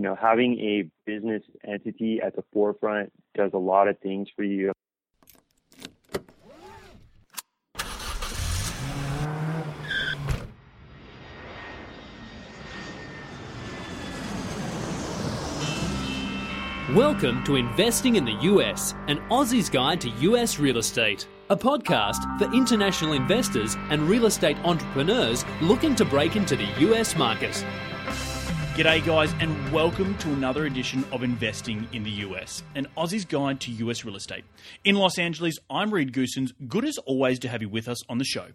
you know, having a business entity at the forefront does a lot of things for you. Welcome to Investing in the US, an Aussie's guide to US real estate, a podcast for international investors and real estate entrepreneurs looking to break into the US market. G'day, guys, and welcome to another edition of Investing in the US, an Aussie's guide to US real estate. In Los Angeles, I'm Reed Goosens. Good as always to have you with us on the show.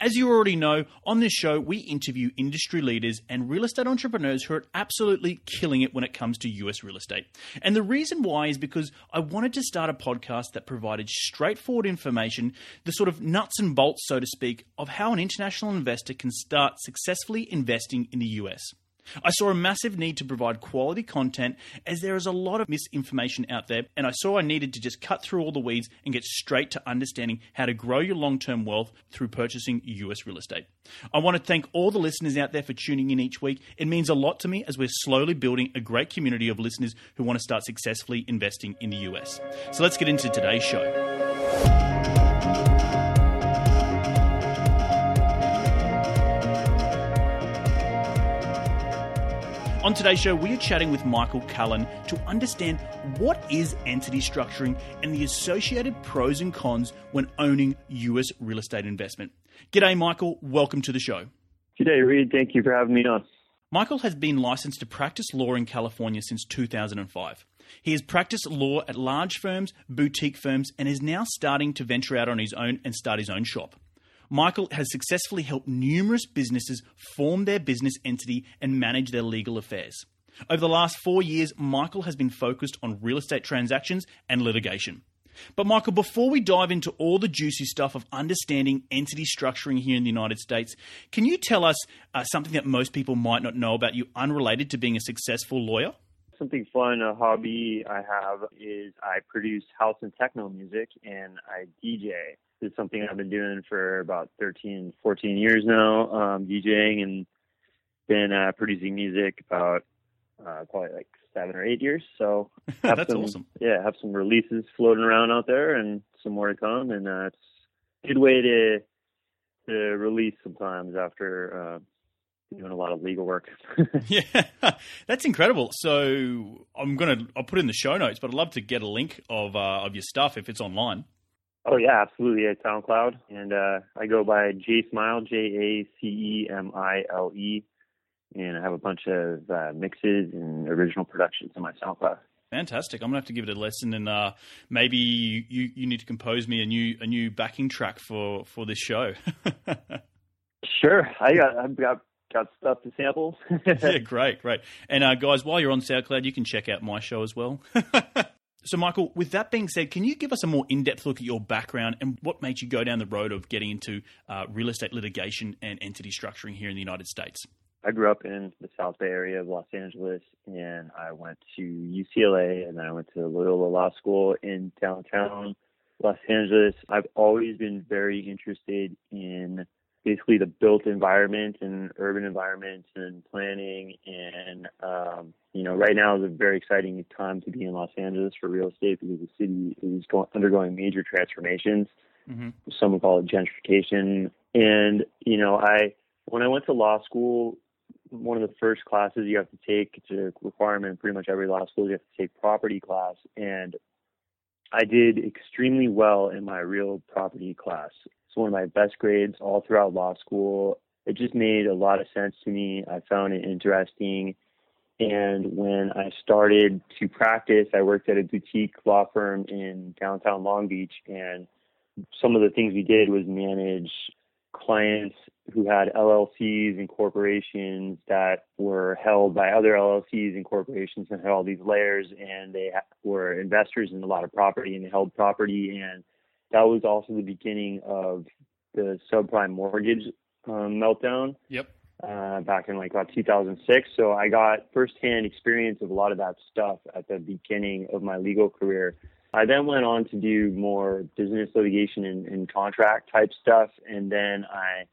As you already know, on this show, we interview industry leaders and real estate entrepreneurs who are absolutely killing it when it comes to US real estate. And the reason why is because I wanted to start a podcast that provided straightforward information, the sort of nuts and bolts, so to speak, of how an international investor can start successfully investing in the US. I saw a massive need to provide quality content as there is a lot of misinformation out there, and I saw I needed to just cut through all the weeds and get straight to understanding how to grow your long term wealth through purchasing US real estate. I want to thank all the listeners out there for tuning in each week. It means a lot to me as we're slowly building a great community of listeners who want to start successfully investing in the US. So let's get into today's show. On today's show, we are chatting with Michael Cullen to understand what is entity structuring and the associated pros and cons when owning US real estate investment. G'day, Michael. Welcome to the show. G'day, Reed. Thank you for having me on. Michael has been licensed to practice law in California since 2005. He has practiced law at large firms, boutique firms, and is now starting to venture out on his own and start his own shop. Michael has successfully helped numerous businesses form their business entity and manage their legal affairs. Over the last four years, Michael has been focused on real estate transactions and litigation. But, Michael, before we dive into all the juicy stuff of understanding entity structuring here in the United States, can you tell us uh, something that most people might not know about you unrelated to being a successful lawyer? Something fun, a hobby I have is I produce house and techno music and I DJ is something I've been doing for about 13, 14 years now, um, DJing and been uh, producing music about uh, probably like seven or eight years. So that's some, awesome. Yeah, have some releases floating around out there and some more to come. And uh, it's a good way to to release sometimes after uh, doing a lot of legal work. yeah, that's incredible. So I'm gonna I'll put in the show notes, but I'd love to get a link of uh, of your stuff if it's online. Oh yeah, absolutely at SoundCloud, and uh, I go by J Smile, J A C E M I L E, and I have a bunch of uh, mixes and original productions on my SoundCloud. Fantastic! I'm gonna have to give it a listen, and uh, maybe you, you need to compose me a new a new backing track for for this show. sure, I got I've got got stuff to sample. yeah, great, great. And uh, guys, while you're on SoundCloud, you can check out my show as well. So, Michael, with that being said, can you give us a more in depth look at your background and what made you go down the road of getting into uh, real estate litigation and entity structuring here in the United States? I grew up in the South Bay area of Los Angeles, and I went to UCLA, and then I went to Loyola Law School in downtown Los Angeles. I've always been very interested in basically the built environment and urban environment and planning and um, you know right now is a very exciting time to be in Los Angeles for real estate because the city is going, undergoing major transformations. Mm-hmm. Some would call it gentrification. And you know, I when I went to law school, one of the first classes you have to take, it's a requirement in pretty much every law school, you have to take property class. And I did extremely well in my real property class. One of my best grades all throughout law school. It just made a lot of sense to me. I found it interesting. And when I started to practice, I worked at a boutique law firm in downtown Long Beach. And some of the things we did was manage clients who had LLCs and corporations that were held by other LLCs and corporations and had all these layers. And they were investors in a lot of property and they held property. And that was also the beginning of the subprime mortgage um, meltdown. Yep. Uh, back in like about 2006. So I got firsthand experience of a lot of that stuff at the beginning of my legal career. I then went on to do more business litigation and, and contract type stuff. And then I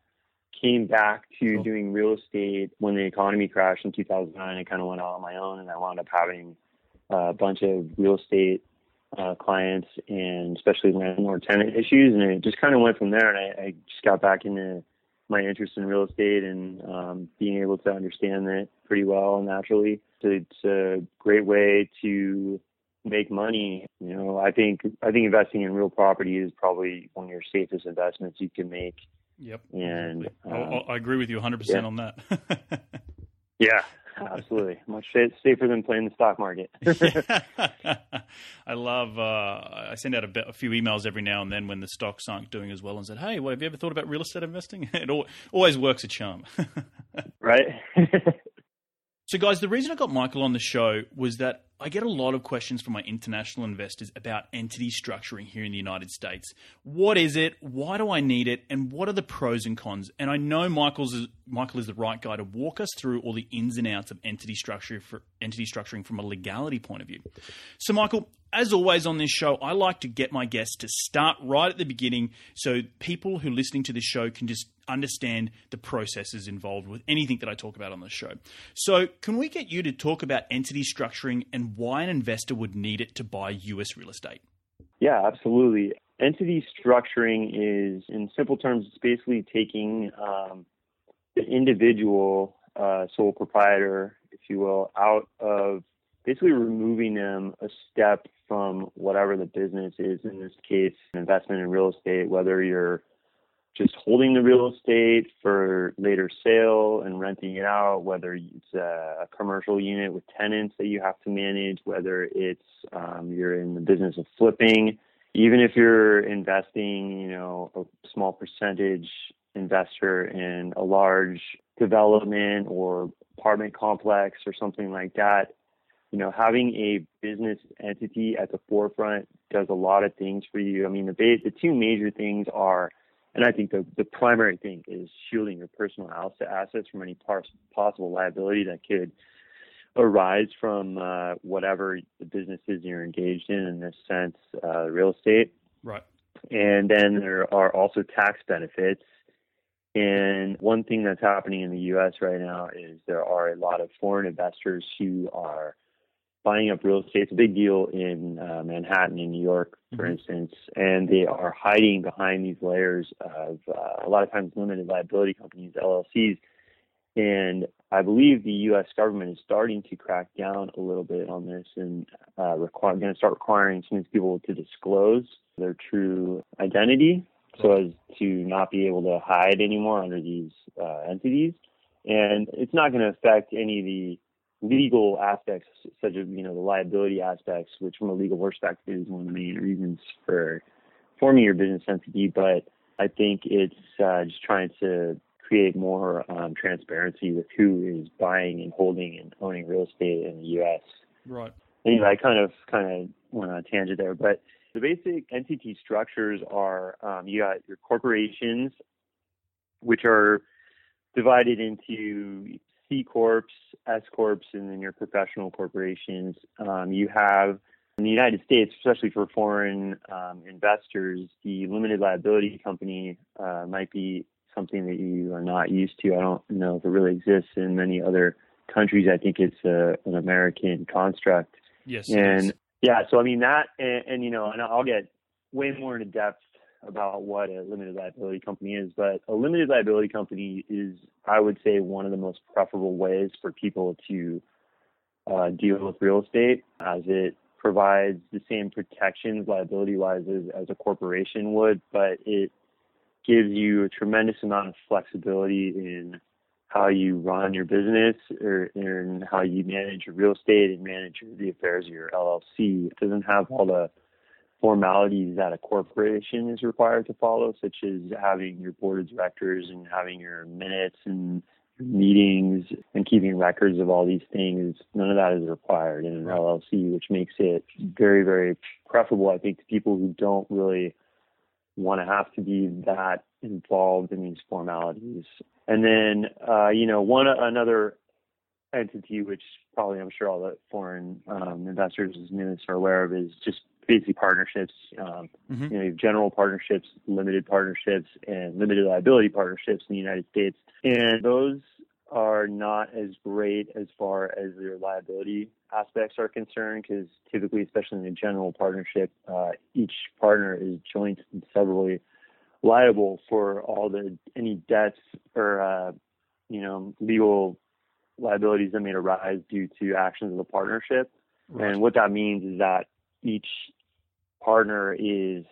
came back to cool. doing real estate when the economy crashed in 2009. I kind of went out on my own, and I wound up having a bunch of real estate uh, clients and especially landlord tenant issues, and it just kind of went from there. And I, I just got back into my interest in real estate and um, being able to understand it pretty well naturally. So it's a great way to make money. You know, I think I think investing in real property is probably one of your safest investments you can make. Yep. And um, I agree with you 100% yeah. on that. yeah, absolutely. Much safer than playing the stock market. I love. Uh, I send out a, bit, a, few emails every now and then when the stocks aren't doing as well, and said, "Hey, have you ever thought about real estate investing?" it always works a charm. right. so, guys, the reason I got Michael on the show was that I get a lot of questions from my international investors about entity structuring here in the United States. What is it? Why do I need it? And what are the pros and cons? And I know Michael's is, Michael is the right guy to walk us through all the ins and outs of entity structure for entity structuring from a legality point of view. So, Michael, as always on this show, I like to get my guests to start right at the beginning so people who are listening to this show can just understand the processes involved with anything that I talk about on the show. So, can we get you to talk about entity structuring and why an investor would need it to buy US real estate? Yeah, absolutely. Entity structuring is, in simple terms, it's basically taking um, the individual uh, sole proprietor, if you will, out of basically removing them a step from whatever the business is, in this case, investment in real estate, whether you're just holding the real estate for later sale and renting it out, whether it's a, commercial unit with tenants that you have to manage, whether it's um, you're in the business of flipping, even if you're investing, you know, a small percentage investor in a large development or apartment complex or something like that, you know, having a business entity at the forefront does a lot of things for you. I mean, the the two major things are and I think the, the primary thing is shielding your personal assets from any possible liability that could arise from uh, whatever the businesses you're engaged in, in this sense, uh, real estate. Right. And then there are also tax benefits. And one thing that's happening in the U.S. right now is there are a lot of foreign investors who are buying up real estate. It's a big deal in uh, Manhattan, in New York, for mm-hmm. instance, and they are hiding behind these layers of uh, a lot of times limited liability companies, LLCs. And I believe the U.S. government is starting to crack down a little bit on this and uh, require, going to start requiring some of these people to disclose their true identity so as to not be able to hide anymore under these uh, entities. And it's not going to affect any of the legal aspects, such as you know the liability aspects, which from a legal perspective is one of the main reasons for forming your business entity. But I think it's uh, just trying to create more um, transparency with who is buying and holding and owning real estate in the U.S. Right. Anyway, I kind of kind of went on a tangent there, but the basic entity structures are um, you got your corporations, which are divided into C corps, S corps, and then your professional corporations. Um, you have in the United States, especially for foreign um, investors, the limited liability company uh, might be something that you are not used to. I don't know if it really exists in many other countries. I think it's a, an American construct. Yes. And yeah, so I mean that, and, and you know, and I'll get way more into depth about what a limited liability company is, but a limited liability company is, I would say, one of the most preferable ways for people to uh, deal with real estate, as it provides the same protections liability wise as, as a corporation would, but it gives you a tremendous amount of flexibility in how you run your business or in how you manage your real estate and manage the affairs of your LLC. It doesn't have all the formalities that a corporation is required to follow, such as having your board of directors and having your minutes and meetings and keeping records of all these things. None of that is required in an LLC, which makes it very, very preferable, I think, to people who don't really want to have to be that involved in these formalities. And then, uh, you know, one another entity, which probably I'm sure all the foreign um, investors in this are aware of, is just basically partnerships. Um, Mhm. You know, you have general partnerships, limited partnerships, and limited liability partnerships in the United States, and those are not as great as far as their liability aspects are concerned because typically, especially in a general partnership, uh, each partner is joint and severally liable for all the any debts or uh, you know legal liabilities that may arise due to actions of the partnership. Right. And what that means is that each partner is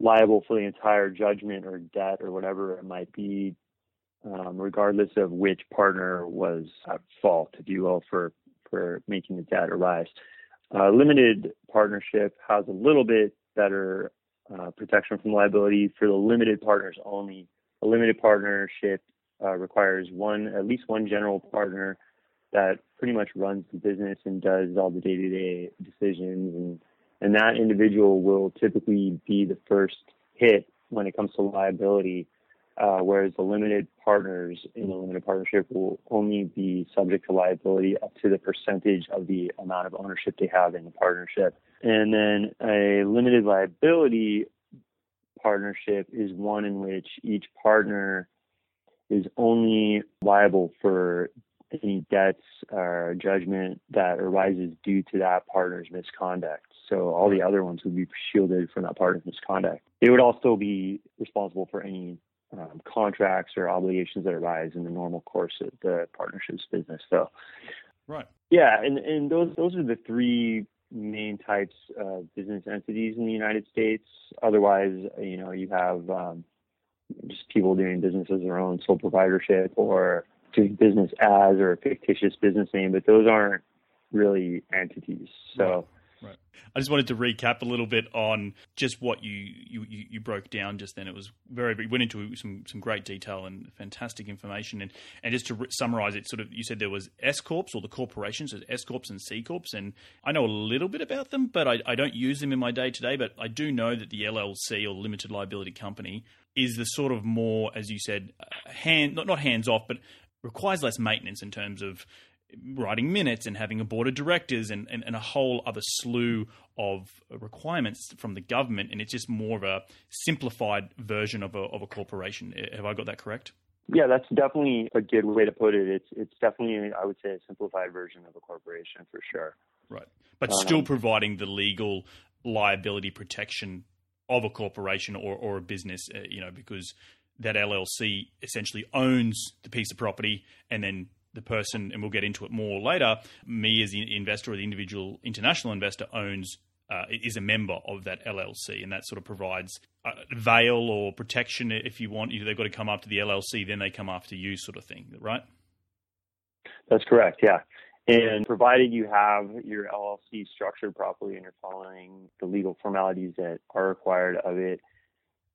liable for the entire judgment or debt or whatever it might be, um, regardless of which partner was at fault, if you will, for for making the debt arise. Uh, limited partnership has a little bit better uh, protection from liability for the limited partners only. A limited partnership uh, requires one, at least one general partner that pretty much runs the business and does all the day-to-day decisions, and and that individual will typically be the first hit when it comes to liability. Uh, whereas the limited partners in a limited partnership will only be subject to liability up to the percentage of the amount of ownership they have in the partnership. And then a limited liability partnership is one in which each partner is only liable for any debts or judgment that arises due to that partner's misconduct. So all the other ones would be shielded from that partner's misconduct. They would also be responsible for any um, contracts or obligations that arise in the normal course of the partnership's business. So Right. yeah, and, and those those are the three main types of business entities in the United States. Otherwise, you know, you have um, just people doing business as their own sole proprietorship or doing business as or a fictitious business name, but those aren't really entities. So Right. I just wanted to recap a little bit on just what you, you, you broke down just then. It was very, we went into some, some great detail and fantastic information. And, and just to re- summarize it, sort of, you said there was S Corps or the corporations, there's S Corps and C Corps. And I know a little bit about them, but I, I don't use them in my day to day. But I do know that the LLC or limited liability company is the sort of more, as you said, uh, hand, not, not hands off, but requires less maintenance in terms of writing minutes and having a board of directors and, and, and a whole other slew of requirements from the government. And it's just more of a simplified version of a, of a corporation. Have I got that correct? yeah, that's definitely a good way to put it. It's it's definitely I would say a simplified version of a corporation for sure. Right. But still Um, providing the legal liability protection of a corporation or, or a business, uh, you know, because that LLC essentially owns the piece of property and then the person, and we'll get into it more later, me as the investor or the individual international investor owns, uh, is a member of that LLC. And that sort of provides a veil or protection if you want. They've got to come after the LLC, then they come after you, sort of thing, right? That's correct. Yeah. And provided you have your LLC structured properly and you're following the legal formalities that are required of it,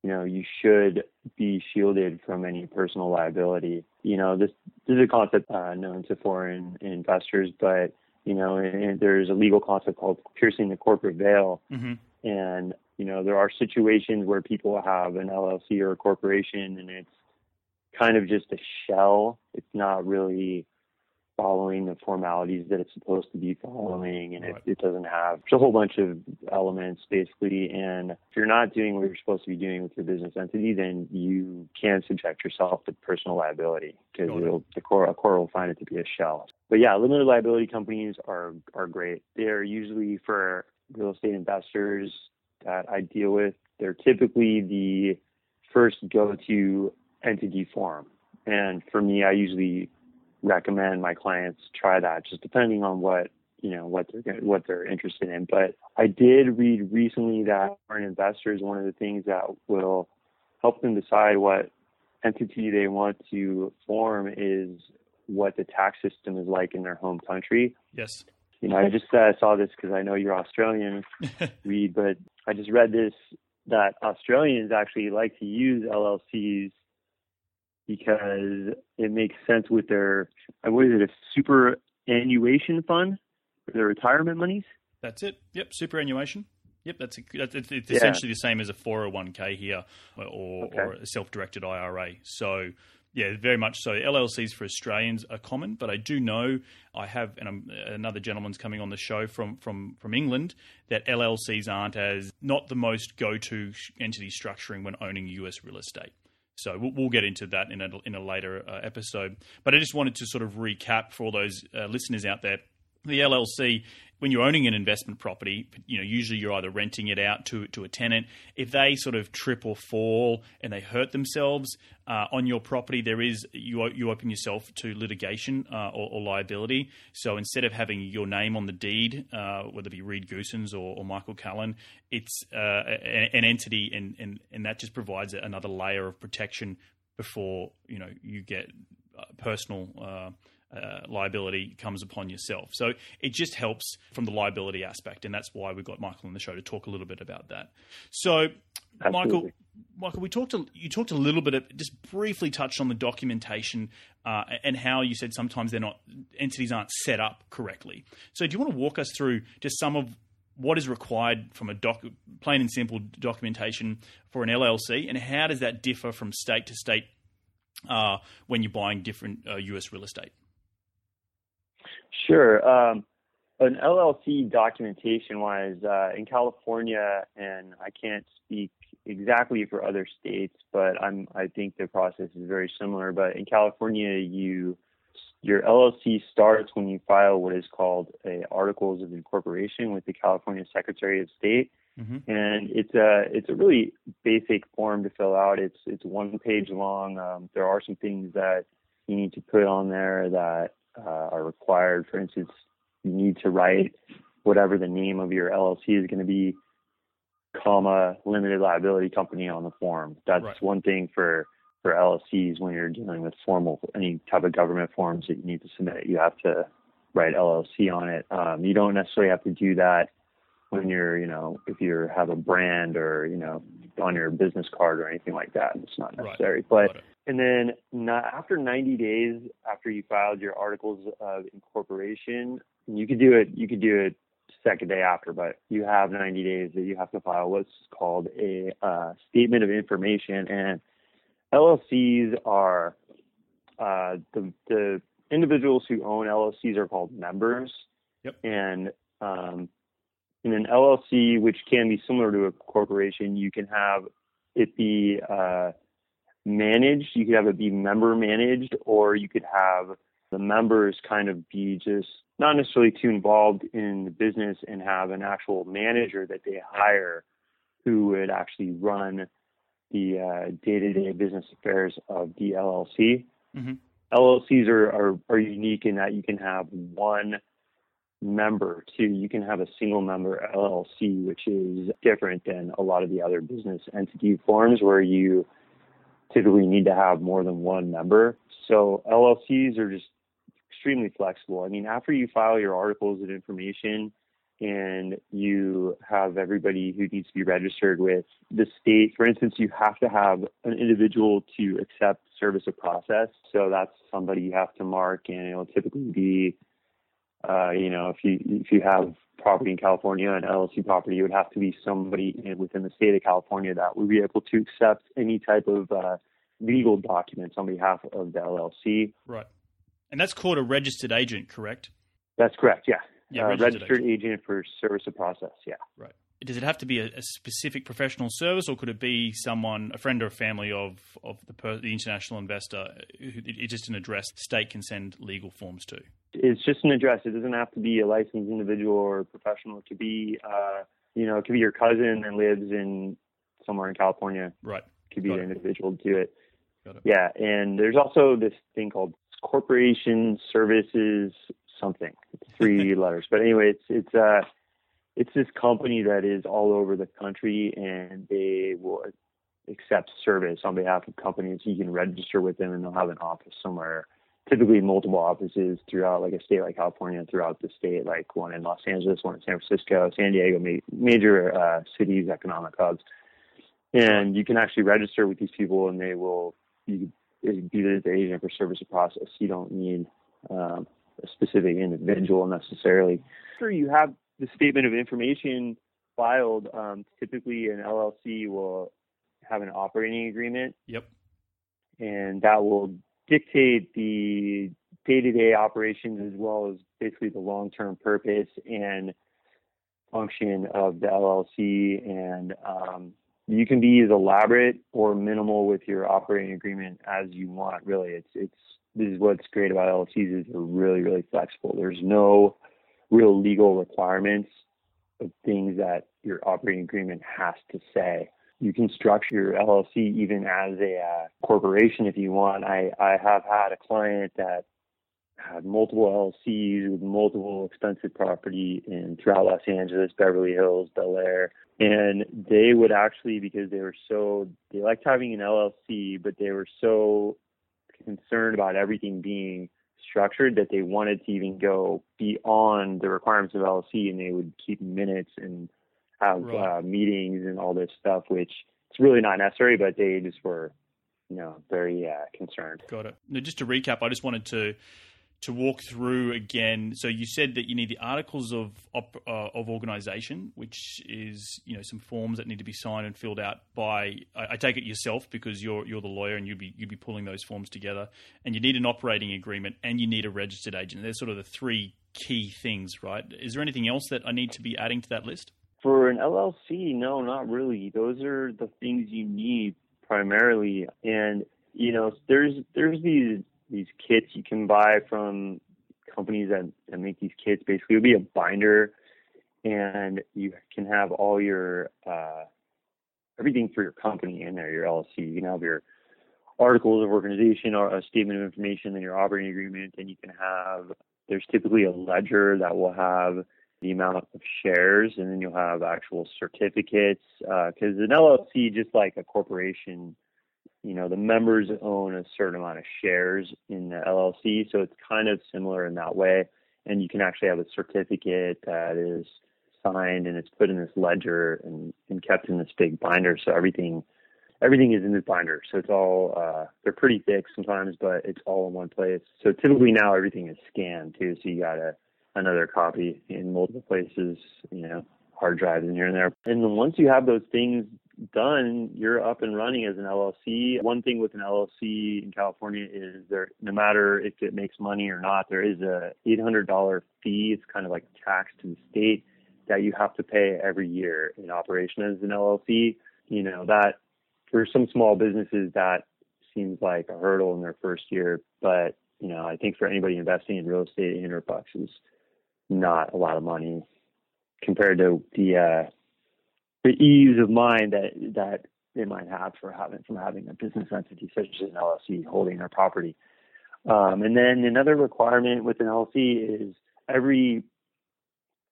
you know, you should be shielded from any personal liability. You know, this, this is a concept uh, known to foreign investors, but, you know, there's a legal concept called piercing the corporate veil. Mm-hmm. And, you know, there are situations where people have an LLC or a corporation and it's kind of just a shell. It's not really following the formalities that it's supposed to be following and Right. it, it doesn't have a whole bunch of elements basically. And if you're not doing what you're supposed to be doing with your business entity then you can subject yourself to personal liability because the core, a core will find it to be a shell. But yeah limited liability companies are are great. They're usually for real estate investors that I deal with they're typically the first go-to entity form. And for me I usually recommend my clients try that just depending on what you know what they're what they're interested in but i did Reed recently that foreign investors one of the things that will help them decide what entity they want to form is what the tax system is like in their home country Yes. you know i just uh, saw this because i know you're australian read but i just read this that australians actually like to use llcs because it makes sense with their uh, what is it a superannuation fund for their retirement monies That's it. Yep, superannuation. Yep, that's, that's it's, Yeah. essentially the same as a 401k here or, Okay. or a self-directed IRA. So Yeah, very much so. LLCs for Australians are common, but I do know I have, and I'm, another gentleman's coming on the show from from from England that LLCs aren't as not the most go to entity structuring when owning US real estate. So we'll, we'll, get into that in a in a later uh, episode. But I just wanted to sort of recap for all those uh, listeners out there. The LLC when you're owning an investment property, you know, usually you're either renting it out to to a tenant. If they sort of trip or fall and they hurt themselves uh, on your property, there is you you open yourself to litigation uh, or, or, liability. So instead of having your name on the deed, uh, whether it be Reed Goosens or, or Michael Callan, it's uh, an, an, entity, and, and and that just provides another layer of protection before you know you get uh, personal uh, liability comes upon yourself. So it just helps from the liability aspect, and that's why we got Michael on the show to talk a little bit about that. So, Absolutely. Michael, Michael, we talked. A, you talked a little bit, of, just briefly touched on the documentation uh, and how you said sometimes they're not entities aren't set up correctly. So, do you want to walk us through just some of what is required from a doc, plain and simple documentation for an LLC, and how does that differ from state to state uh, when you're buying different US uh, real estate? Sure. Um, an LLC documentation wise, uh, in California, and I can't speak exactly for other states, but I'm, I think the process is very similar. But in California, you your LLC starts when you file what is called a Articles of Incorporation with the California Secretary of State, mm-hmm. and it's a it's a really basic form to fill out. It's it's one page long. Um, there are some things that you need to put on there that uh, are required. For instance, you need to write whatever the name of your LLC is going to be, comma limited liability company on the form. That's right. one thing for for LLCs when you're dealing with formal any type of government forms that you need to submit. You have to write LLC on it. Um, you don't necessarily have to do that when you're, you know, if you have a brand or, you know, on your business card or anything like that. It's not necessary. Right. But and then not, after 90 days after you filed your articles of incorporation, you could do it. You could do it second day after, but you have 90 days that you have to file what's called a uh, statement of information. And LLCs are uh, the the individuals who own LLCs are called members. Yep. And um, in an LLC, which can be similar to a corporation, you can have it be uh, managed. You could have it be member managed, or you could have the members kind of be just not necessarily too involved in the business and have an actual manager that they hire who would actually run the uh, day-to-day business affairs of the LLC. Mm-hmm. LLCs are, are, are unique in that you can have one member too. You can have a single member LLC, which is different than a lot of the other business entity forms where you typically need to have more than one member. So LLCs are just extremely flexible. I mean, after you file your articles of information and you have everybody who needs to be registered with the state, for instance, you have to have an individual to accept service of process. So that's somebody you have to mark, and it'll typically be, uh, you know, if you if you have property in California, an LLC property, it would have to be somebody within the state of California that would be able to accept any type of uh, legal documents on behalf of the LLC. Right. And that's called a registered agent, correct? That's correct, yeah. Yeah, uh, registered, registered agent. agent. for service of process, yeah. Right. Does it have to be a, a, specific professional service, or could it be someone, a friend or a family of of the, per, the international investor? It's just an address the state can send legal forms to. It's just an address. It doesn't have to be a licensed individual or professional. It could be, uh, you know, it could be your cousin that lives in somewhere in California. Right. It could be Got an it. individual to do it. it. Yeah, and there's also this thing called corporation services something. It's three letters, but anyway, it's it's uh it's this company that is all over the country, and they will accept service on behalf of companies. You can register with them, and they'll have an office somewhere typically multiple offices throughout like a state like California throughout the state, like one in Los Angeles, one in San Francisco, San Diego, major uh, cities, economic hubs. And you can actually register with these people and they will be the agent for service process. You don't need um, a specific individual necessarily. After you have the statement of information filed, um, typically an LLC will have an operating agreement. Yep and that will dictate the day-to-day operations as well as basically the long-term purpose and function of the LLC. And um, you can be as elaborate or minimal with your operating agreement as you want. Really, it's it's this is what's great about LLCs is they're really really flexible. There's no real legal requirements of things that your operating agreement has to say. You can structure your LLC even as a uh, corporation if you want. I, I have had a client that had multiple LLCs with multiple expensive property in throughout Los Angeles, Beverly Hills, Bel Air, and they would actually because they were so they liked having an LLC, but they were so concerned about everything being structured that they wanted to even go beyond the requirements of LLC, and they would keep minutes and have right. uh, meetings and all this stuff, which it's really not necessary, but they just were, you know, very uh, concerned. Got it. Now, just to recap, I just wanted to to walk through again. So you said that you need the articles of op, uh, of organisation, which is you know some forms that need to be signed and filled out by. I, I, take it yourself because you're you're the lawyer and you'd be you'd be pulling those forms together. And you need an operating agreement and you need a registered agent. They're sort of the three key things, right? Is there anything else that I need to be adding to that list? For an LLC, no, not really. Those are the things you need primarily, and you know, there's there's these these kits you can buy from companies that, that make these kits. Basically, it'll be a binder, and you can have all your uh, everything for your company in there, your LLC. You can have your articles of organization or a statement of information and your operating agreement, and you can have there's typically a ledger that will have the amount of shares, and then you'll have actual certificates. Because uh, an LLC, just like a corporation, you know, the members own a certain amount of shares in the LLC, so it's kind of similar in that way. And you can actually have a certificate that is signed and it's put in this ledger and, and kept in this big binder. So everything everything is in this binder. So it's all uh, they're pretty thick sometimes, but it's all in one place. So typically now everything is scanned too. So you got a another copy in multiple places. You know, hard drives in here and there. And once you have those things done, you're up and running as an LLC. One thing with an LLC in California is there, no matter if it makes money or not, there is a $800 fee. It's kind of like tax to the state that you have to pay every year in operation as an LLC. You know, that for some small businesses, that seems like a hurdle in their first year. But, you know, I think for anybody investing in real estate, 800 bucks is not a lot of money compared to the, uh, the ease of mind that that they might have for having from having a business entity such as an LLC holding their property. Um, and then another requirement with an LLC is every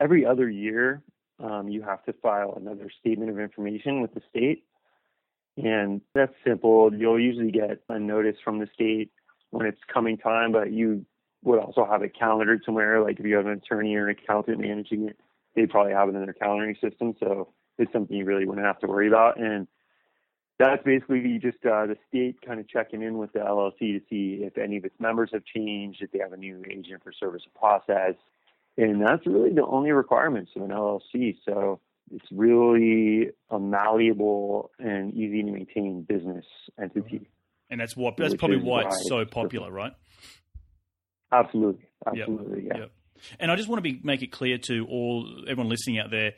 every other year um, you have to file another statement of information with the state, and that's simple. You'll usually get a notice from the state when it's coming time, but you would also have it calendared somewhere. Like if you have an attorney or an accountant managing it, they probably have it in their calendaring system. So it's something you really wouldn't have to worry about. And that's basically just uh, the state kind of checking in with the LLC to see if any of its members have changed, if they have a new agent for service of process. And that's really the only requirements of an LLC. So it's really a malleable and easy to maintain business entity. And that's what that's probably why it's so popular, right? Absolutely, absolutely, yep. yeah. Yep. And I just want to be make it clear to all everyone listening out there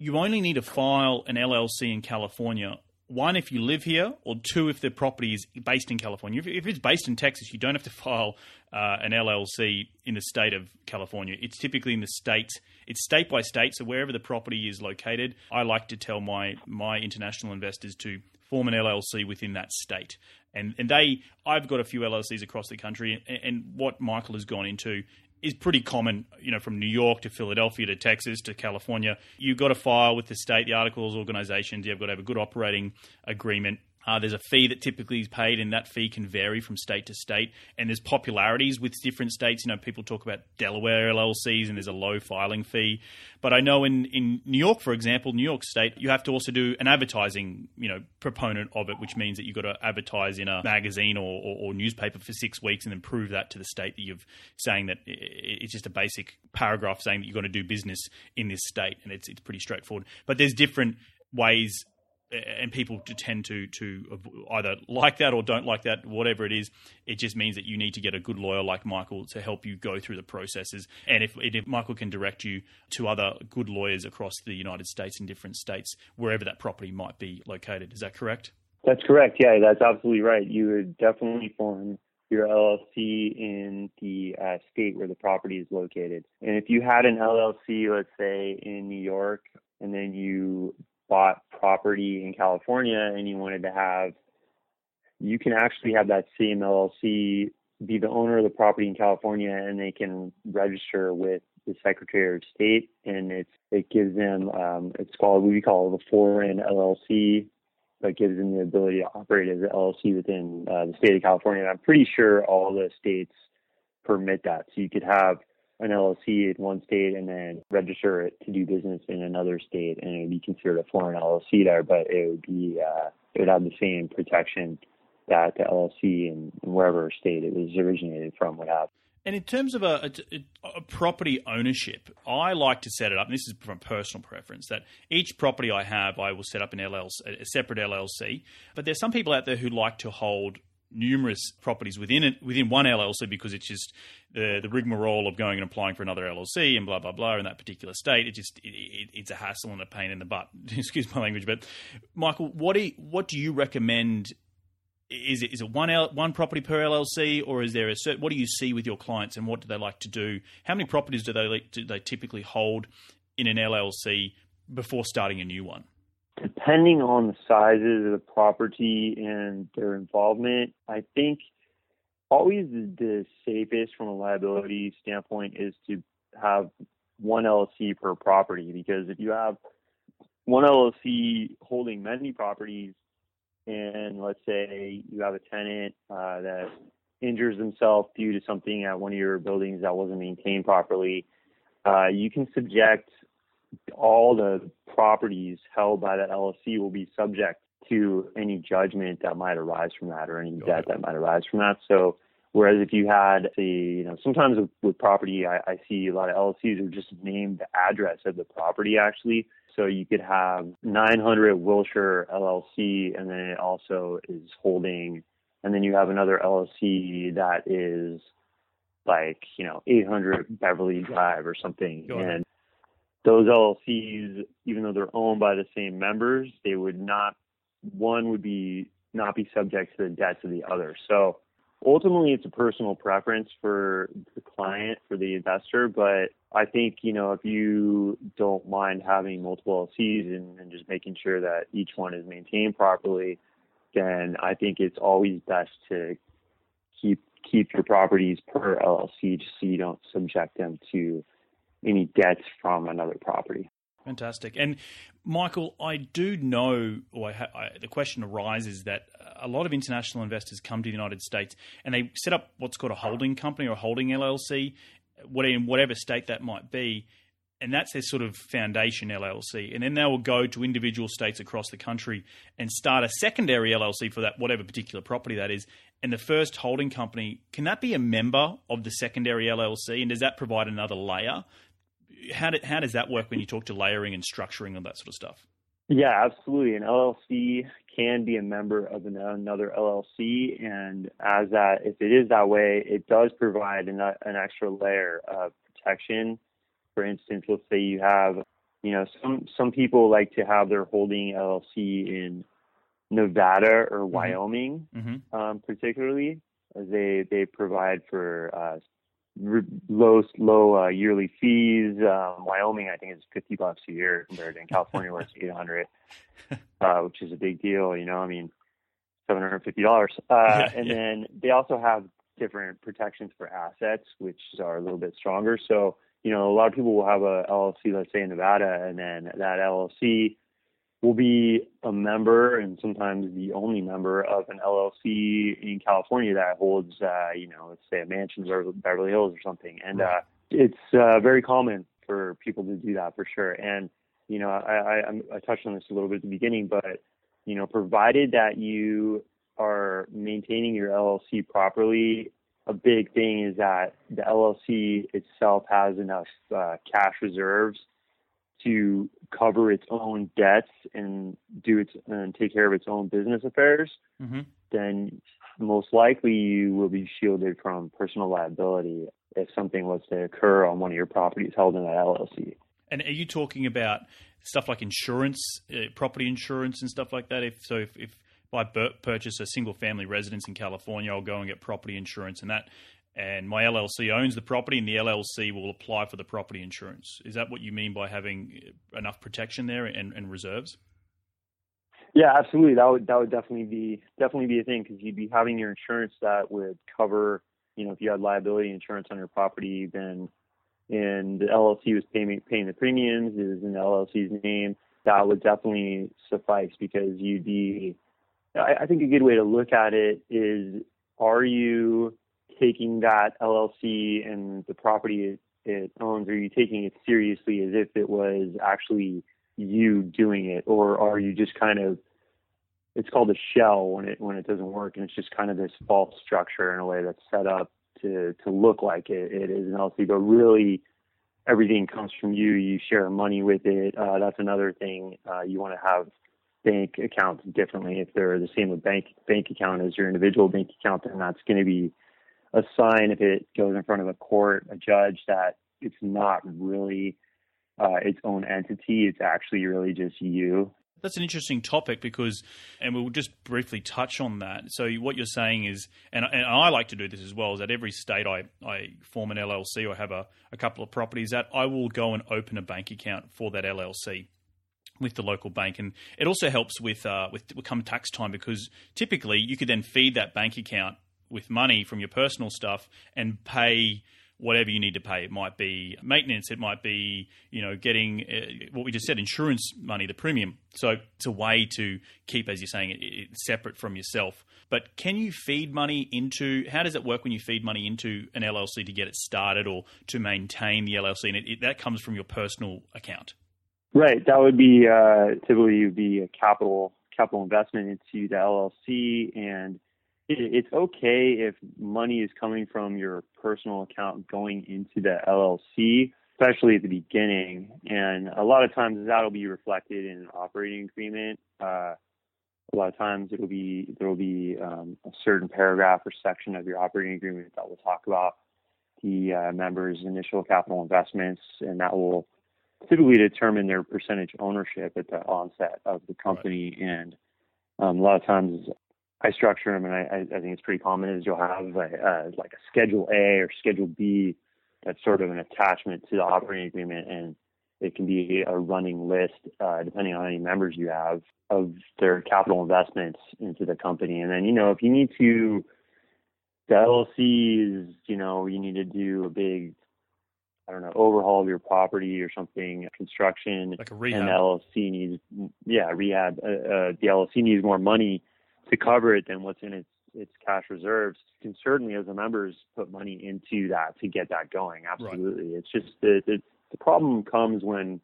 you only need to file an LLC in California. One, if you live here, or two, if the property is based in California. If, it's based in Texas, you don't have to file uh, an LLC in the state of California. It's typically in the state. It's state by state, so wherever the property is located, I like to tell my my international investors to form an LLC within that state. And and they, I've got a few LLCs across the country, and, and what Michael has gone into is pretty common, you know, from New York to Philadelphia to Texas to California. You've got to file with the state, the articles, organizations. You've got to have a good operating agreement. Uh, there's a fee that typically is paid, and that fee can vary from state to state. And there's popularities with different states. You know, people talk about Delaware LLCs, and there's a low filing fee. But I know in, in New York, for example, New York State, you have to also do an advertising, you know, proponent of it, which means that you've got to advertise in a magazine or, or, or newspaper for six weeks, and then prove that to the state that you're saying that it's just a basic paragraph saying that you're going to do business in this state, and it's it's pretty straightforward. But there's different ways and people tend to to either like that or don't like that, whatever it is. It just means that you need to get a good lawyer like Michael to help you go through the processes. And if, if Michael can direct you to other good lawyers across the United States in different states, wherever that property might be located, is that correct? That's correct. Yeah, that's absolutely right. You would definitely form your LLC in the uh, state where the property is located. And if you had an LLC, let's say in New York, and then you bought property in California and you wanted to have, you can actually have that same LLC be the owner of the property in California and they can register with the Secretary of State and it's it gives them um, it's called we call it a foreign LLC that gives them the ability to operate as an LLC within uh, the state of California. And I'm pretty sure all the states permit that. So you could have an LLC in one state and then register it to do business in another state, and it would be considered a foreign LLC there, but it would be uh, it would have the same protection that the LLC in, wherever state it was originated from would have. And in terms of a, a, a, property ownership, I like to set it up, and this is from personal preference, that each property I have, I will set up an LLC, a separate LLC. But there's some people out there who like to hold numerous properties within it within one LLC because it's just the the rigmarole of going and applying for another LLC and blah blah blah in that particular state. It just it, it, it's a hassle and a pain in the butt. Excuse my language, but Michael, what do you, what do you recommend? Is it is it one L, one property per LLC or is there a certain? What do you see with your clients and what do they like to do? How many properties do they do they typically hold in an LLC before starting a new one? Depending on the sizes of the property and their involvement, I think always the safest from a liability standpoint is to have one LLC per property because if you have one LLC holding many properties, and let's say you have a tenant uh, that injures himself due to something at one of your buildings that wasn't maintained properly, uh, you can subject all the properties held by that LLC will be subject to any judgment that might arise from that or any debt that might arise from that. So whereas if you had the, you know, sometimes with, with property, I, I see a lot of LLCs are just named the address of the property actually. So you could have 900 Wilshire LLC, and then it also is holding, and then you have another LLC that is like you know 800 Beverly Drive or something, and those LLCs, even though they're owned by the same members, they would not one would be not be subject to the debts of the other. So ultimately it's a personal preference for the client, for the investor, but I think, you know, if you don't mind having multiple LLCs and, and just making sure that each one is maintained properly, then I think it's always best to keep keep your properties per LLC just so you don't subject them to any debts from another property. Fantastic. And Michael, I do know, or ha- I, the question arises that uh, a lot of international investors come to the United States and they set up what's called a holding company or a holding LLC, in whatever state that might be. And that's their sort of foundation LLC. And then they will go to individual states across the country and start a secondary LLC for that, whatever particular property that is. And the first holding company, can that be a member of the secondary LLC? And does that provide another layer how, how does that work when you talk to layering and structuring and that sort of stuff? Yeah, absolutely. An LLC can be a member of an, another LLC, and as that, if it is that way, it does provide an, an extra layer of protection. For instance, let's say you have, you know, some some people like to have their holding LLC in Nevada or mm-hmm. Wyoming, mm-hmm. Um, particularly, as they they provide for uh, low low uh, yearly fees. Um, Wyoming, I think, is fifty bucks a year compared to in California where it's eight hundred, uh, which is a big deal. You know, I mean, seven hundred fifty dollars. Uh, yeah, and yeah. then they also have different protections for assets, which are a little bit stronger. So, you know, a lot of people will have a LLC, let's say in Nevada, and then that LLC will be a member and sometimes the only member of an LLC in California that holds, uh, you know, let's say a mansion or Beverly Hills or something. And uh, it's uh, very common for people to do that for sure. And, you know, I, I, I touched on this a little bit at the beginning, but, you know, provided that you are maintaining your LLC properly, a big thing is that the LLC itself has enough uh, cash reserves to cover its own debts and do its and take care of its own business affairs, mm-hmm. then most likely you will be shielded from personal liability if something was to occur on one of your properties held in that LLC. And are you talking about stuff like insurance, uh, property insurance, and stuff like that? If so, if, if I purchase a single family residence in California, I'll go and get property insurance, and that and my LLC owns the property, and the LLC will apply for the property insurance. Is that what you mean by having enough protection there and, and reserves? Yeah, absolutely. That would that would definitely be definitely be a thing because you'd be having your insurance that would cover, you know, if you had liability insurance on your property, then and the LLC was paying paying the premiums, it was in the LLC's name, that would definitely suffice because you'd be. I, I think a good way to look at it is: Are you taking that LLC and the property it, owns, are you taking it seriously as if it was actually you doing it, or are you just kind of it's called a shell when it when it doesn't work, and it's just kind of this false structure in a way that's set up to to look like it, it is an LLC, but really everything comes from you. You share money with it. Uh, that's another thing. Uh, you want to have bank accounts differently. If they're the same with bank bank account as your individual bank account, then that's going to be a sign if it goes in front of a court, a judge, that it's not really uh, its own entity. It's actually really just you. That's an interesting topic because, and we'll just briefly touch on that. So, what you're saying is, and, and I like to do this as well, is that every state I, I form an LLC or have a, a couple of properties, that I will go and open a bank account for that LLC with the local bank, and it also helps with uh, with come tax time because typically you could then feed that bank account with money from your personal stuff and pay whatever you need to pay. It might be maintenance, it might be you know getting uh, what we just said, insurance money, the premium. So it's a way to keep, as you're saying, it, it, separate from yourself. But can you feed money into? How does it work when you feed money into an LLC to get it started or to maintain the LLC? And it, that comes from your personal account. Right. That would be uh, typically would be a capital capital investment into the LLC and it's okay if money is coming from your personal account going into the LLC, especially at the beginning. And a lot of times that'll be reflected in an operating agreement. Uh, a lot of times it'll be there will be um, a certain paragraph or section of your operating agreement that will talk about the uh, members' initial capital investments, and that will typically determine their percentage ownership at the onset of the company. Right. And um, a lot of times I structure them, and I, I think it's pretty common is you'll have a, like a Schedule A or Schedule B that's sort of an attachment to the operating agreement, and it can be a running list uh, depending on how many members you have of their capital investments into the company. And then you know if you need to, the LLC is you know you need to do a big I don't know, overhaul of your property or something, construction, like a rehab. And the LLC needs, yeah, rehab. Uh, uh, the LLC needs more money to cover it than what's in its its cash reserves. You can certainly, as a members, put money into that to get that going. Absolutely, right. it's just the, the the problem comes when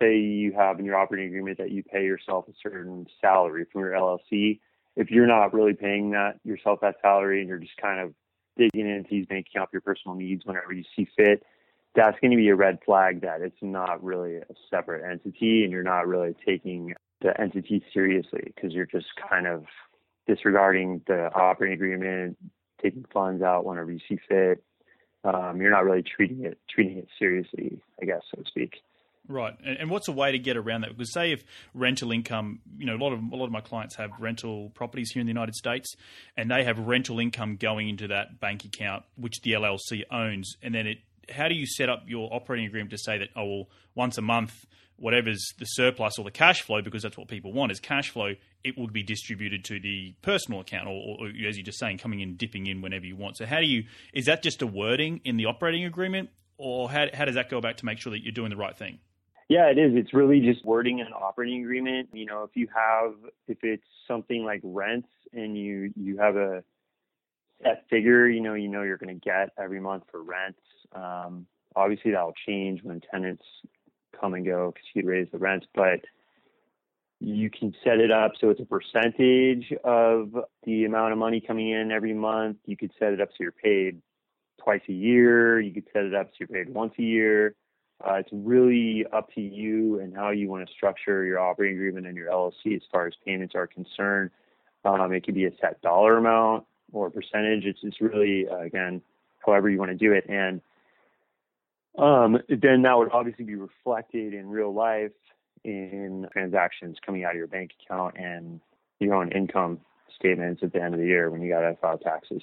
say you have in your operating agreement that you pay yourself a certain salary from your LLC. If you're not really paying that yourself that salary and you're just kind of digging into these making up your personal needs whenever you see fit, that's going to be a red flag that it's not really a separate entity and you're not really taking the entity seriously because you're just kind of disregarding the operating agreement, taking funds out whenever you see fit. Um, you're not really treating it treating it seriously, I guess, so to speak. Right, and, what's a way to get around that? Because say if rental income, you know, a lot of a lot of my clients have rental properties here in the United States, and they have rental income going into that bank account which the LLC owns, and then it. How do you set up your operating agreement to say that oh well, once a month whatever's the surplus or the cash flow, because that's what people want is cash flow, it will be distributed to the personal account, or, or, as you're just saying, coming in, dipping in whenever you want. So, how do you? Is that just a wording in the operating agreement, or how how does that go about to make sure that you're doing the right thing? Yeah, it is. It's really just wording in an operating agreement. You know, if you have, if it's something like rents, and you you have a set figure, you know, you know you're going to get every month for rents. Um, obviously, that'll change when tenants come and go because you raise the rents, but you can set it up so it's a percentage of the amount of money coming in every month. You could set it up so you're paid twice a year. You could set it up so you're paid once a year. Uh, it's really up to you and how you want to structure your operating agreement and your LLC as far as payments are concerned. Um, it could be a set dollar amount or percentage. It's just really, uh, again, however you want to do it. And um, then that would obviously be reflected in real life in transactions coming out of your bank account and your own income statements at the end of the year when you got to file taxes.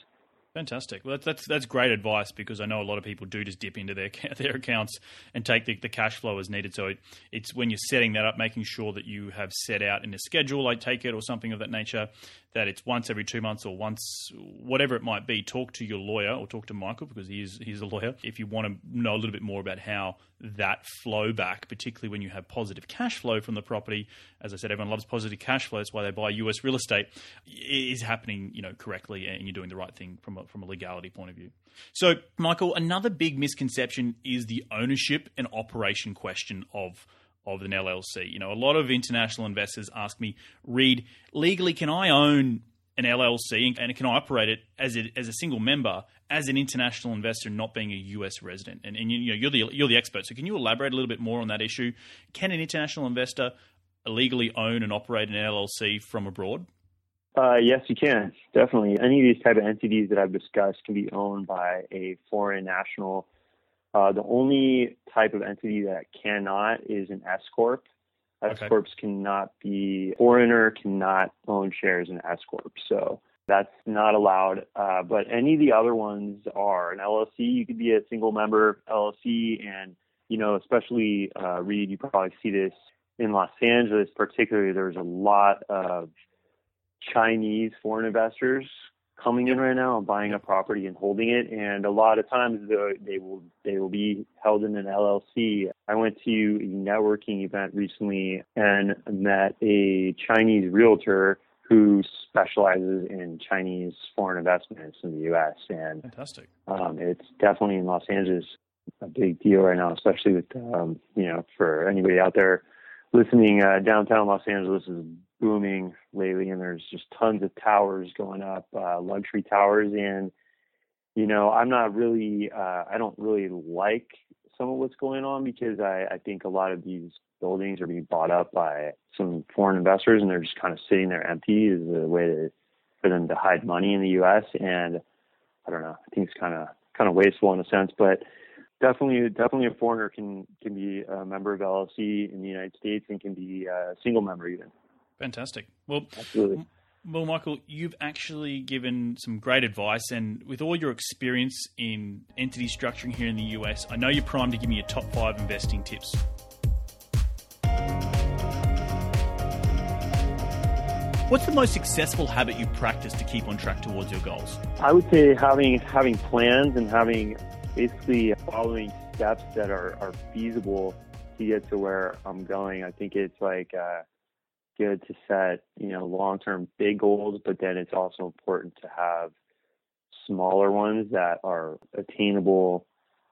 Fantastic. Well, that's, that's that's great advice because I know a lot of people do just dip into their their accounts and take the, the cash flow as needed. So it, it's when you're setting that up, making sure that you have set out in a schedule, I take it, or something of that nature, that it's once every two months or once whatever it might be. Talk to your lawyer or talk to Michael because he's he's a lawyer. If you want to know a little bit more about how that flow back, particularly when you have positive cash flow from the property, as I said, everyone loves positive cash flow. That's why they buy U.S. real estate. Is happening, you know, correctly, and you're doing the right thing from a, from a legality point of view. So, Michael, another big misconception is the ownership and operation question of of an LLC. You know, a lot of international investors ask me, Reed, legally, can I own an LLC and can I operate it as a, as a single member as an international investor, not being a US resident? And, and you know, you're the you're the expert, so can you elaborate a little bit more on that issue? Can an international investor legally own and operate an LLC from abroad? Uh, yes, you can definitely. Any of these type of entities that I've discussed can be owned by a foreign national uh, the only type of entity that cannot is an S corp. S corps okay. cannot be foreigner cannot own shares in S corp. So that's not allowed. Uh, but any of the other ones are an LLC. You could be a single member LLC, and you know, especially uh, Reed, you probably see this in Los Angeles, particularly. There's a lot of Chinese foreign investors coming in right now and buying a property and holding it. And a lot of times they will they will be held in an LLC. I went to a networking event recently and met a Chinese realtor who specializes in Chinese foreign investments in the U.S. And fantastic. Um, it's definitely in Los Angeles a big deal right now, especially with um, you know for anybody out there listening. Uh, downtown Los Angeles is booming lately, and there's just tons of towers going up, uh, luxury towers. And you know, I'm not really, uh, I don't really like some of what's going on because I, I think a lot of these buildings are being bought up by some foreign investors, and they're just kind of sitting there empty as a way to, for them to hide money in the U.S. And I don't know, I think it's kind of kind of wasteful in a sense, but definitely definitely a foreigner can can be a member of LLC in the United States and can be a single member even. Fantastic. Well, absolutely. Well, Michael, you've actually given some great advice, and with all your experience in entity structuring here in the US, I know you're primed to give me your top five investing tips. What's the most successful habit you practice to keep on track towards your goals? I would say having having plans and having basically following steps that are, are feasible to get to where I'm going. I think it's like uh, good to set, you know, long-term big goals, but then it's also important to have smaller ones that are attainable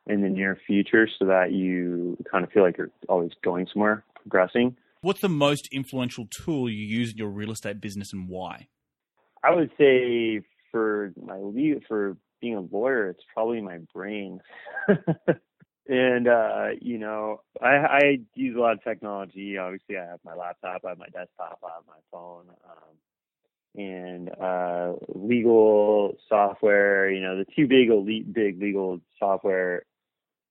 in the near future so that you kind of feel like you're always going somewhere, progressing. What's the most influential tool you use in your real estate business and why? I would say for my for being a lawyer, it's probably my brain. and uh, you know, I, I use a lot of technology. Obviously, I have my laptop, I have my desktop, I have my phone, um, and uh, legal software. You know, the two big elite, big legal software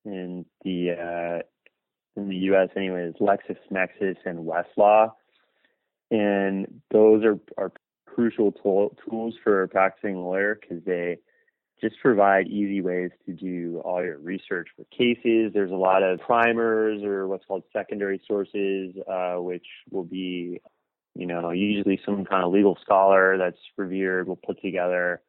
in the uh, in the U.S. anyway is LexisNexis and Westlaw, and those are are crucial tool, tools for a practicing lawyer because they just provide easy ways to do all your research for cases. There's a lot of primers or what's called secondary sources, uh, which will be, you know, usually some kind of legal scholar that's revered will put together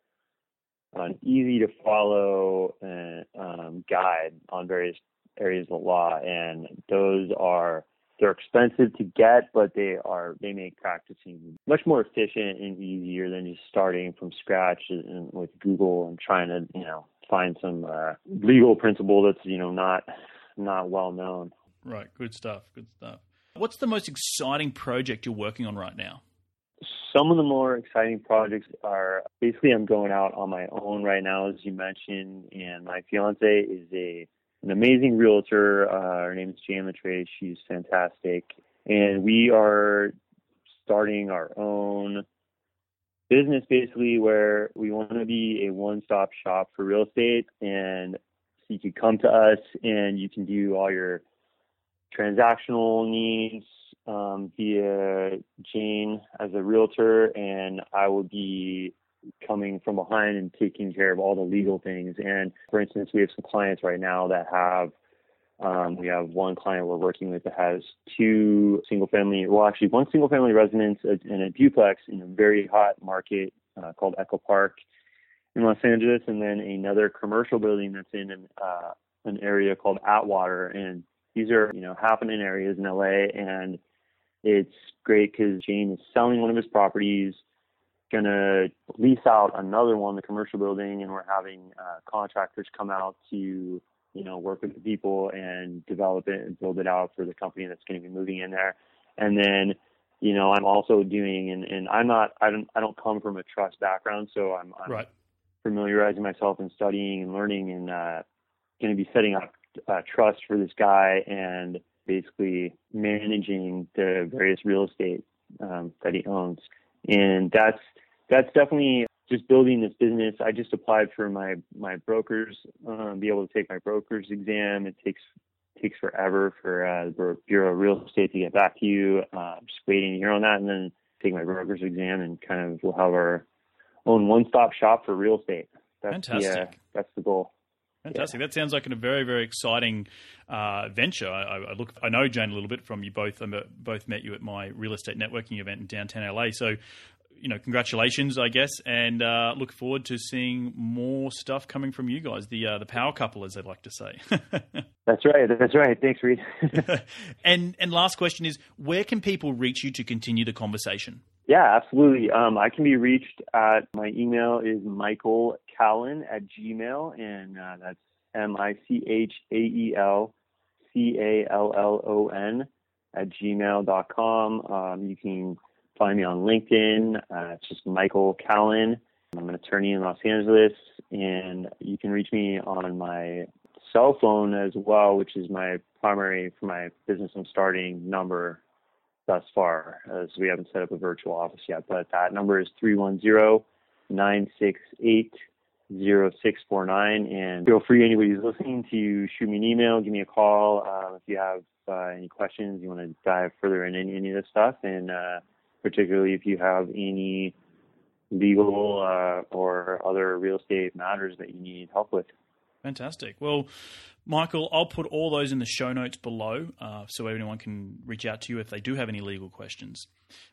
an easy to follow uh, um, guide on various areas of the law, and those are they're expensive to get, but they are they make practicing much more efficient and easier than just starting from scratch and with Google and trying to you know find some uh, legal principle that's you know not not well known. Right. Good stuff. Good stuff. What's the most exciting project you're working on right now? Some of the more exciting projects are basically I'm going out on my own right now, as you mentioned, and my fiance is a an amazing realtor. Uh, her name is Jan Latrace. She's fantastic. And we are starting our own business basically where we want to be a one-stop shop for real estate and so you can come to us and you can do all your transactional needs um, via Jane as a realtor and I will be coming from behind and taking care of all the legal things. And for instance, we have some clients right now that have um, we have one client we're working with that has two single family, well, actually one single family residence and a duplex in a very hot market uh, called Echo Park in Los Angeles, and then another commercial building that's in an, uh, an area called Atwater. And these are, you know, happening areas in LA. And it's great because Jane is selling one of his properties going to lease out another one, the commercial building, and we're having uh, contractors come out to, you know, work with the people and develop it and build it out for the company that's going to be moving in there. And then, you know, I'm also doing, and, and I'm not, I don't, I don't come from a trust background, so I'm, I'm right. familiarizing myself and studying and learning and uh, going to be setting up uh, trust for this guy and basically managing the various real estate um, that he owns. And that's that's definitely just building this business. I just applied for my my brokers, um, be able to take my broker's exam. It takes takes forever for uh, the Bureau of Real Estate to get back to you. Uh, just waiting to hear on that, and then take my broker's exam, and kind of we'll have our own one-stop shop for real estate. That's Fantastic. The, uh, that's the goal. Fantastic. Yeah. That sounds like a very, very exciting uh, venture. I, I, look, I know Jane a little bit from you both. I both met you at my real estate networking event in downtown LA. So you know, congratulations, I guess, and uh, look forward to seeing more stuff coming from you guys, the uh, the power couple, as they like to say. that's right. That's right. Thanks, Reed. and and last question is, where can people reach you to continue the conversation? Yeah, absolutely. Um, I can be reached at my email is Michael Callon at Gmail, and uh, that's M I C H A E L C A L L O N at gmail.com. Um, you can find me on LinkedIn. Uh, it's just Michael Callon. I'm an attorney in Los Angeles, and you can reach me on my cell phone as well, which is my primary for my business I'm starting number thus far, as we haven't set up a virtual office yet. But that number is 310 968 0649. And feel free, anybody who's listening, to shoot me an email, give me a call uh, if you have uh, any questions, you want to dive further in any, any of this stuff. And uh, particularly if you have any legal uh, or other real estate matters that you need help with. Fantastic. Well, Michael, I'll put all those in the show notes below uh, so anyone can reach out to you if they do have any legal questions.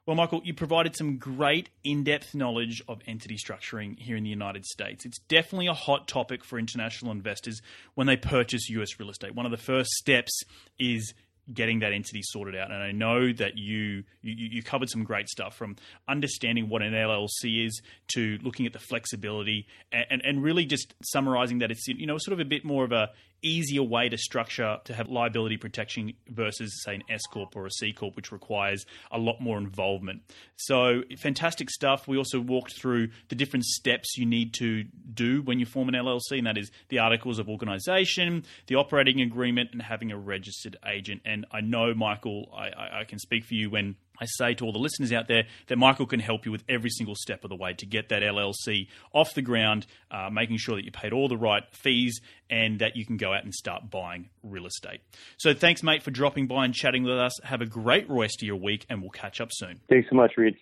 Well, Michael, you provided some great in depth knowledge of entity structuring here in the United States. It's definitely a hot topic for international investors when they purchase US real estate. One of the first steps is getting that entity sorted out. And I know that you, you you covered some great stuff from understanding what an LLC is to looking at the flexibility and, and, and really just summarizing that it's you know sort of a bit more of a easier way to structure to have liability protection versus say an S corp or a C corp, which requires a lot more involvement. So fantastic stuff. We also walked through the different steps you need to do when you form an LLC, and that is the articles of organization, the operating agreement, and having a registered agent. And I know Michael, I, I can speak for you when I say to all the listeners out there that Michael can help you with every single step of the way to get that LLC off the ground, uh, making sure that you paid all the right fees and that you can go out and start buying real estate. So thanks, mate, for dropping by and chatting with us. Have a great rest of your week, and we'll catch up soon. Thanks so much, Reed.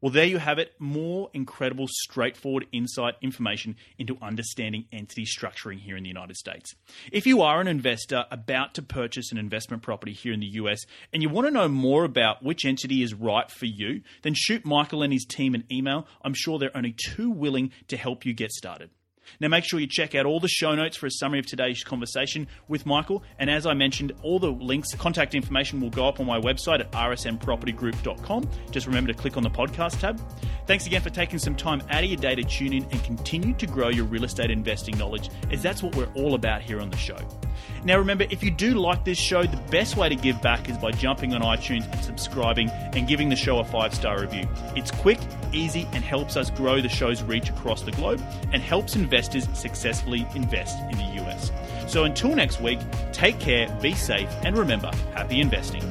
Well, there you have it. More incredible, straightforward insight information into understanding entity structuring here in the United States. If you are an investor about to purchase an investment property here in the US and you want to know more about which entity is right for you, then shoot Michael and his team an email. I'm sure they're only too willing to help you get started. Now, make sure you check out all the show notes for a summary of today's conversation with Michael. And as I mentioned, all the links, contact information will go up on my website at rsnpropertygroup.com. Just remember to click on the podcast tab. Thanks again for taking some time out of your day to tune in and continue to grow your real estate investing knowledge, as that's what we're all about here on the show. Now, remember, if you do like this show, the best way to give back is by jumping on iTunes and subscribing and giving the show a five star review. It's quick, easy, and helps us grow the show's reach across the globe and helps investors successfully invest in the US. So until next week, take care, be safe, and remember happy investing.